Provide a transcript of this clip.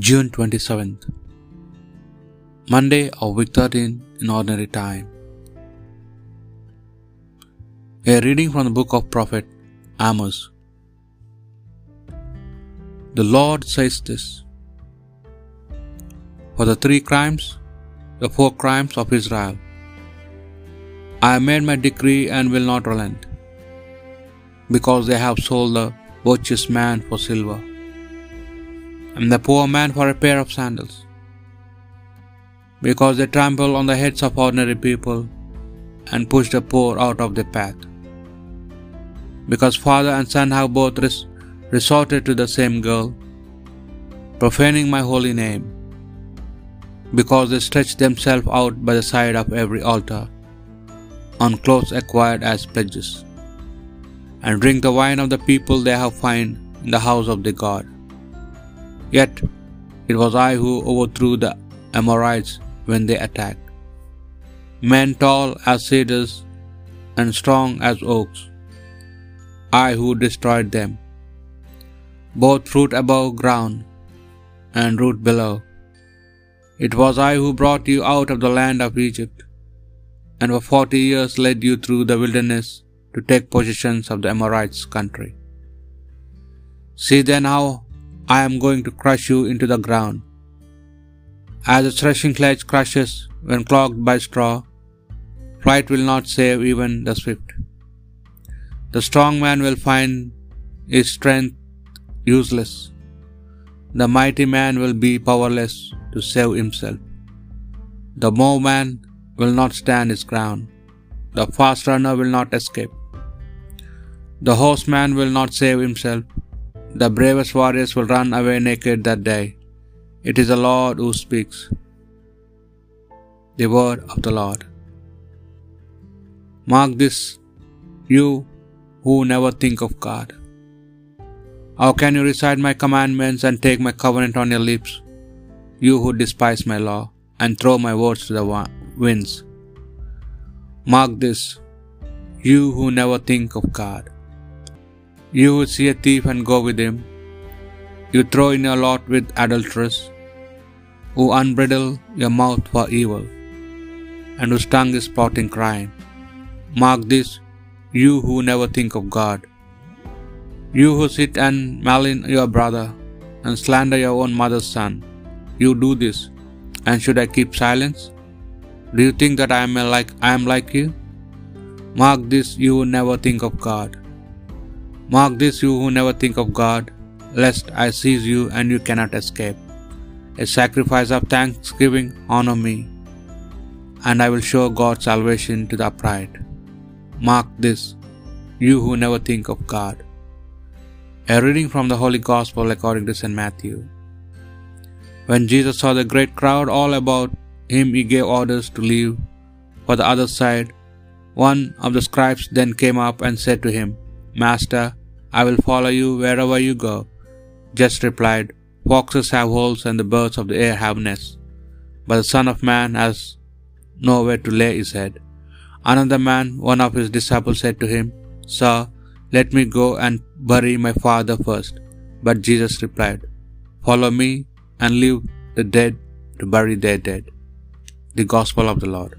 June 27th, Monday of week 13 in ordinary time. A reading from the book of prophet Amos. The Lord says this For the three crimes, the four crimes of Israel, I have made my decree and will not relent, because they have sold the virtuous man for silver and the poor man for a pair of sandals. Because they trample on the heads of ordinary people and push the poor out of their path. Because father and son have both res- resorted to the same girl, profaning my holy name. Because they stretch themselves out by the side of every altar, on clothes acquired as pledges, and drink the wine of the people they have found in the house of the God. Yet it was I who overthrew the Amorites when they attacked. Men tall as cedars and strong as oaks, I who destroyed them. Both fruit above ground and root below. It was I who brought you out of the land of Egypt, and for forty years led you through the wilderness to take possessions of the Amorites' country. See then how I am going to crush you into the ground. As a threshing sledge crushes when clogged by straw, flight will not save even the swift. The strong man will find his strength useless. The mighty man will be powerless to save himself. The more man will not stand his ground. The fast runner will not escape. The horseman will not save himself. The bravest warriors will run away naked that day. It is the Lord who speaks. The word of the Lord. Mark this, you who never think of God. How can you recite my commandments and take my covenant on your lips, you who despise my law and throw my words to the winds? Mark this, you who never think of God. You who see a thief and go with him, you throw in your lot with adulteress, who unbridle your mouth for evil, and whose tongue is plotting crime. Mark this, you who never think of God. You who sit and malign your brother, and slander your own mother's son, you do this, and should I keep silence? Do you think that I am like I am like you? Mark this, you never think of God. Mark this, you who never think of God, lest I seize you and you cannot escape. A sacrifice of thanksgiving honor me, and I will show God's salvation to the upright. Mark this, you who never think of God. A reading from the Holy Gospel according to St. Matthew. When Jesus saw the great crowd all about him, he gave orders to leave for the other side. One of the scribes then came up and said to him, Master, I will follow you wherever you go. Jesus replied, Foxes have holes and the birds of the air have nests, but the Son of Man has nowhere to lay his head. Another man, one of his disciples, said to him, Sir, let me go and bury my father first. But Jesus replied, Follow me and leave the dead to bury their dead. The Gospel of the Lord.